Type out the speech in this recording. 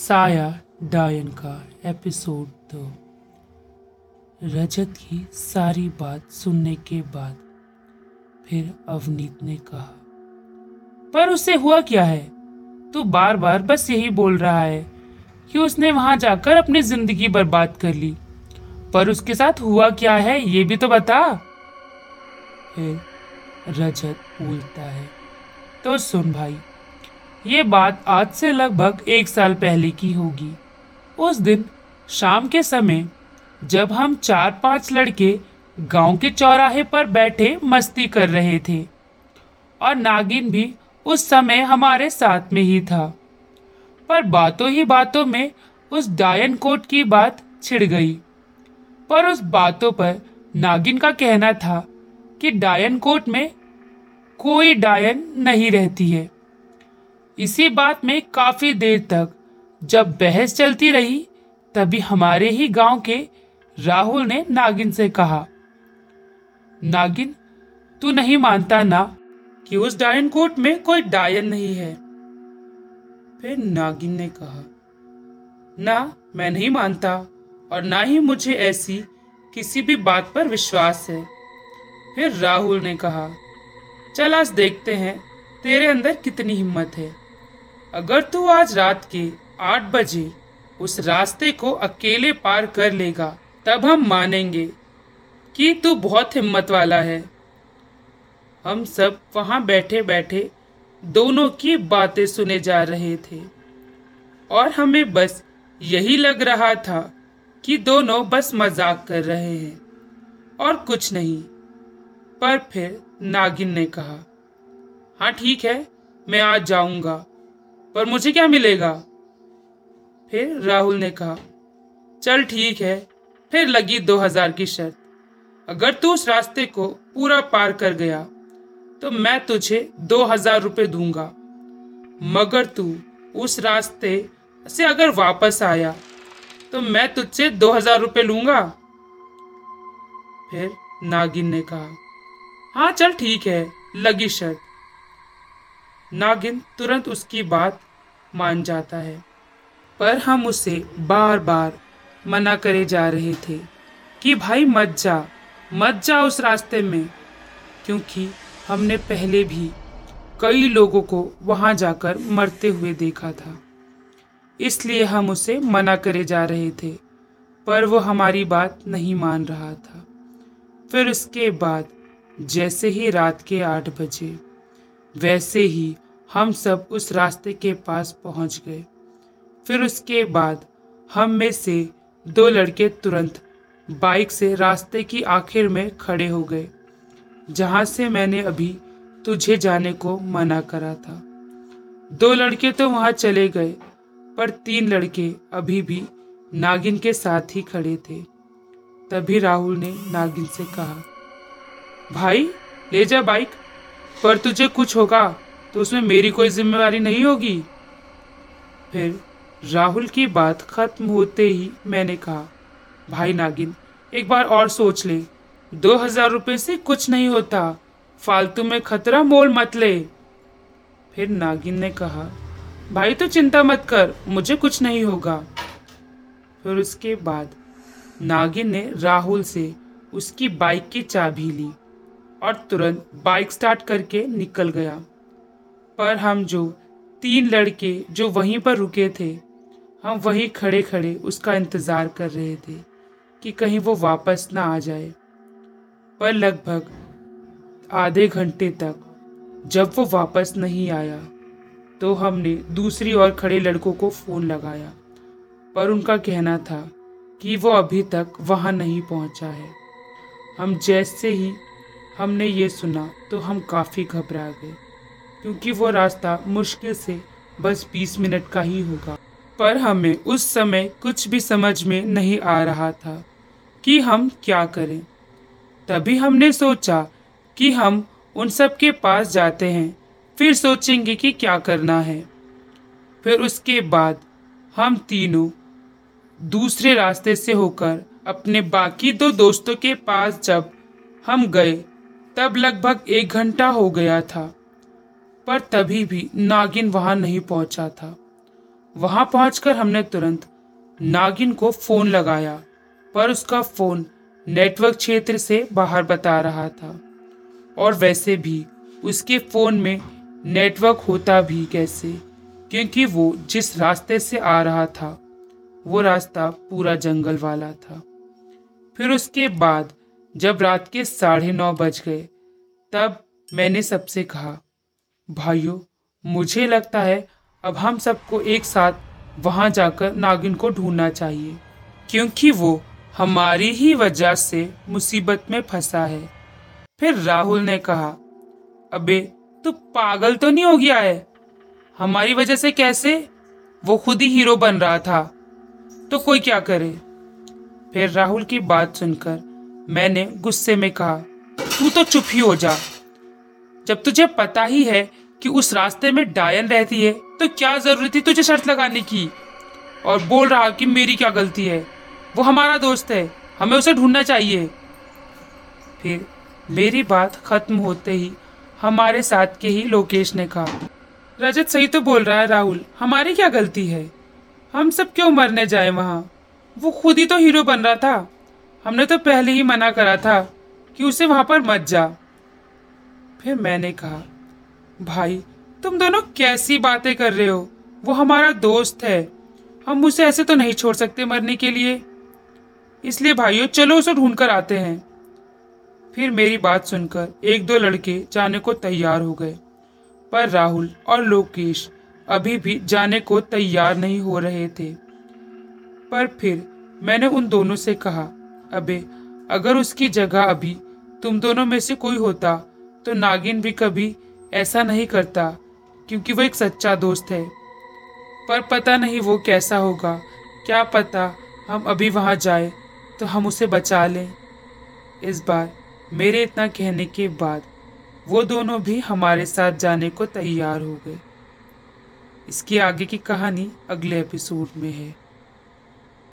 साया डायन का एपिसोड दो। रजत की सारी बात सुनने के बाद फिर अवनीत ने कहा, पर उससे हुआ क्या है? तू बार बार बस यही बोल रहा है कि उसने वहाँ जाकर अपनी ज़िंदगी बर्बाद कर ली। पर उसके साथ हुआ क्या है, ये भी तो बता। फिर रजत बोलता है तो सुन भाई ये बात आज से लगभग एक साल पहले की होगी। उस दिन शाम के समय जब हम चार पाँच लड़के गाँव के चौराहे पर बैठे मस्ती कर रहे थे और नागिन भी उस समय हमारे साथ में ही था। पर बातों ही बातों में उस डायन कोट की बात छिड़ गई। पर उस बातों पर नागिन का कहना था कि डायन कोट में कोई डायन नहीं रहती है। इसी बात में काफ़ी देर तक जब बहस चलती रही, तभी हमारे ही गाँव के राहुल ने नागिन से कहा, नागिन, तू नहीं मानता ना कि उस डायन कोट में कोई डायन नहीं है? फिर नागिन ने कहा, ना, मैं नहीं मानता और ना ही मुझे ऐसी किसी भी बात पर विश्वास है। फिर राहुल ने कहा, चल आज देखते हैं तेरे अंदर कितनी हिम्मत है। अगर तू आज रात के आठ बजे उस रास्ते को अकेले पार कर लेगा, तब हम मानेंगे कि तू बहुत हिम्मत वाला है। हम सब वहाँ बैठे बैठे दोनों की बातें सुने जा रहे थे और हमें बस यही लग रहा था कि दोनों बस मज़ाक कर रहे हैं और कुछ नहीं। पर फिर नागिन ने कहा हाँ ठीक है, मैं आज जाऊँगा। पर मुझे क्या मिलेगा? फिर राहुल ने कहा, चल ठीक है। फिर लगी दो हज़ार की शर्त। अगर तू उस रास्ते को पूरा पार कर गया तो मैं तुझे दो हज़ार रुपये दूँगा। मगर तू उस रास्ते से अगर वापस आया तो मैं तुझसे दो हज़ार रुपये लूँगा। फिर नागिन ने कहा हाँ चल ठीक है। लगी शर्त। नागिन तुरंत उसकी बात मान जाता है। पर हम उसे बार बार मना करे जा रहे थे कि भाई मत जा मत जा उस रास्ते में, क्योंकि हमने पहले भी कई लोगों को वहाँ जाकर मरते हुए देखा था। इसलिए हम उसे मना करे जा रहे थे, पर वो हमारी बात नहीं मान रहा था। फिर उसके बाद जैसे ही रात के आठ बजे वैसे ही हम सब उस रास्ते के पास पहुँच गए। फिर उसके बाद हम में से दो लड़के तुरंत बाइक से रास्ते की आखिर में खड़े हो गए, जहाँ से मैंने अभी तुझे जाने को मना करा था। दो लड़के तो वहाँ चले गए, पर तीन लड़के अभी भी नागिन के साथ ही खड़े थे। तभी राहुल ने नागिन से कहा, भाई, ले जा बाइक। पर तुझे कुछ होगा तो उसमें मेरी कोई जिम्मेवारी नहीं होगी। फिर राहुल की बात खत्म होते ही मैंने कहा, भाई नागिन, एक बार और सोच ले। दो हज़ार रुपये से कुछ नहीं होता, फालतू में खतरा मोल मत ले। फिर नागिन ने कहा, भाई तो चिंता मत कर, मुझे कुछ नहीं होगा। फिर उसके बाद नागिन ने राहुल से उसकी बाइक की चाबी ली। और तुरंत बाइक स्टार्ट करके निकल गया। पर हम जो तीन लड़के जो वहीं पर रुके थे, हम वहीं खड़े खड़े उसका इंतज़ार कर रहे थे कि कहीं वो वापस ना आ जाए। पर लगभग आधे घंटे तक जब वो वापस नहीं आया तो हमने दूसरी ओर खड़े लड़कों को फ़ोन लगाया। पर उनका कहना था कि वो अभी तक वहाँ नहीं पहुँचा है। हम जैसे ही हमने ये सुना तो हम काफ़ी घबरा गए, क्योंकि वो रास्ता मुश्किल से बस बीस मिनट का ही होगा। पर हमें उस समय कुछ भी समझ में नहीं आ रहा था कि हम क्या करें। तभी हमने सोचा कि हम उन सब के पास जाते हैं, फिर सोचेंगे कि क्या करना है। फिर उसके बाद हम तीनों दूसरे रास्ते से होकर अपने बाकी दो दोस्तों के पास जब हम गए तब लगभग एक घंटा हो गया था, पर तभी भी नागिन वहाँ नहीं पहुँचा था। वहाँ पहुंचकर हमने तुरंत नागिन को फ़ोन लगाया, पर उसका फ़ोन नेटवर्क क्षेत्र से बाहर बता रहा था, और वैसे भी उसके फ़ोन में नेटवर्क होता भी कैसे, क्योंकि वो जिस रास्ते से आ रहा था, वो रास्ता पूरा जंगल वाला था। फिर उसके बाद जब रात के साढ़े नौ बज गए, तब मैंने सबसे कहा, भाइयों, मुझे लगता है अब हम सबको एक साथ वहाँ जाकर नागिन को ढूंढना चाहिए, क्योंकि वो हमारी ही वजह से मुसीबत में फंसा है। फिर राहुल ने कहा, अबे, तू पागल तो नहीं हो गया है? हमारी वजह से कैसे? वो खुद ही हीरो बन रहा था तो कोई क्या करे? फिर राहुल की बात सुनकर मैंने गुस्से में कहा, तू तो चुप ही हो जा। जब तुझे पता ही है कि उस रास्ते में डायन रहती है तो क्या ज़रूरत थी तुझे शर्त लगाने की? और बोल रहा कि मेरी क्या गलती है? वो हमारा दोस्त है, हमें उसे ढूंढना चाहिए। फिर मेरी बात खत्म होते ही हमारे साथ के ही लोकेश ने कहा, रजत, सही तो बोल रहा है राहुल, हमारी क्या गलती है? हम सब क्यों मरने जाए वहाँ? वो खुद ही तो हीरो बन रहा था। हमने तो पहले ही मना करा था कि उसे वहाँ पर मत जा। फिर मैंने कहा, भाई, तुम दोनों कैसी बातें कर रहे हो? वो हमारा दोस्त है। हम उसे ऐसे तो नहीं छोड़ सकते मरने के लिए। इसलिए भाइयों, चलो उसे ढूंढ कर आते हैं। फिर मेरी बात सुनकर एक दो लड़के जाने को तैयार हो गए। पर राहुल और लोकेश अभी भी जाने को तैयार नहीं हो रहे थे। पर फिर मैंने उन दोनों से कहा अबे, अगर उसकी जगह अभी तुम दोनों में से कोई होता तो नागिन भी कभी ऐसा नहीं करता, क्योंकि वो एक सच्चा दोस्त है। पर पता नहीं वो कैसा होगा। क्या पता हम अभी वहाँ जाए तो हम उसे बचा लें। इस बार मेरे इतना कहने के बाद वो दोनों भी हमारे साथ जाने को तैयार हो गए। इसकी आगे की कहानी अगले एपिसोड में है।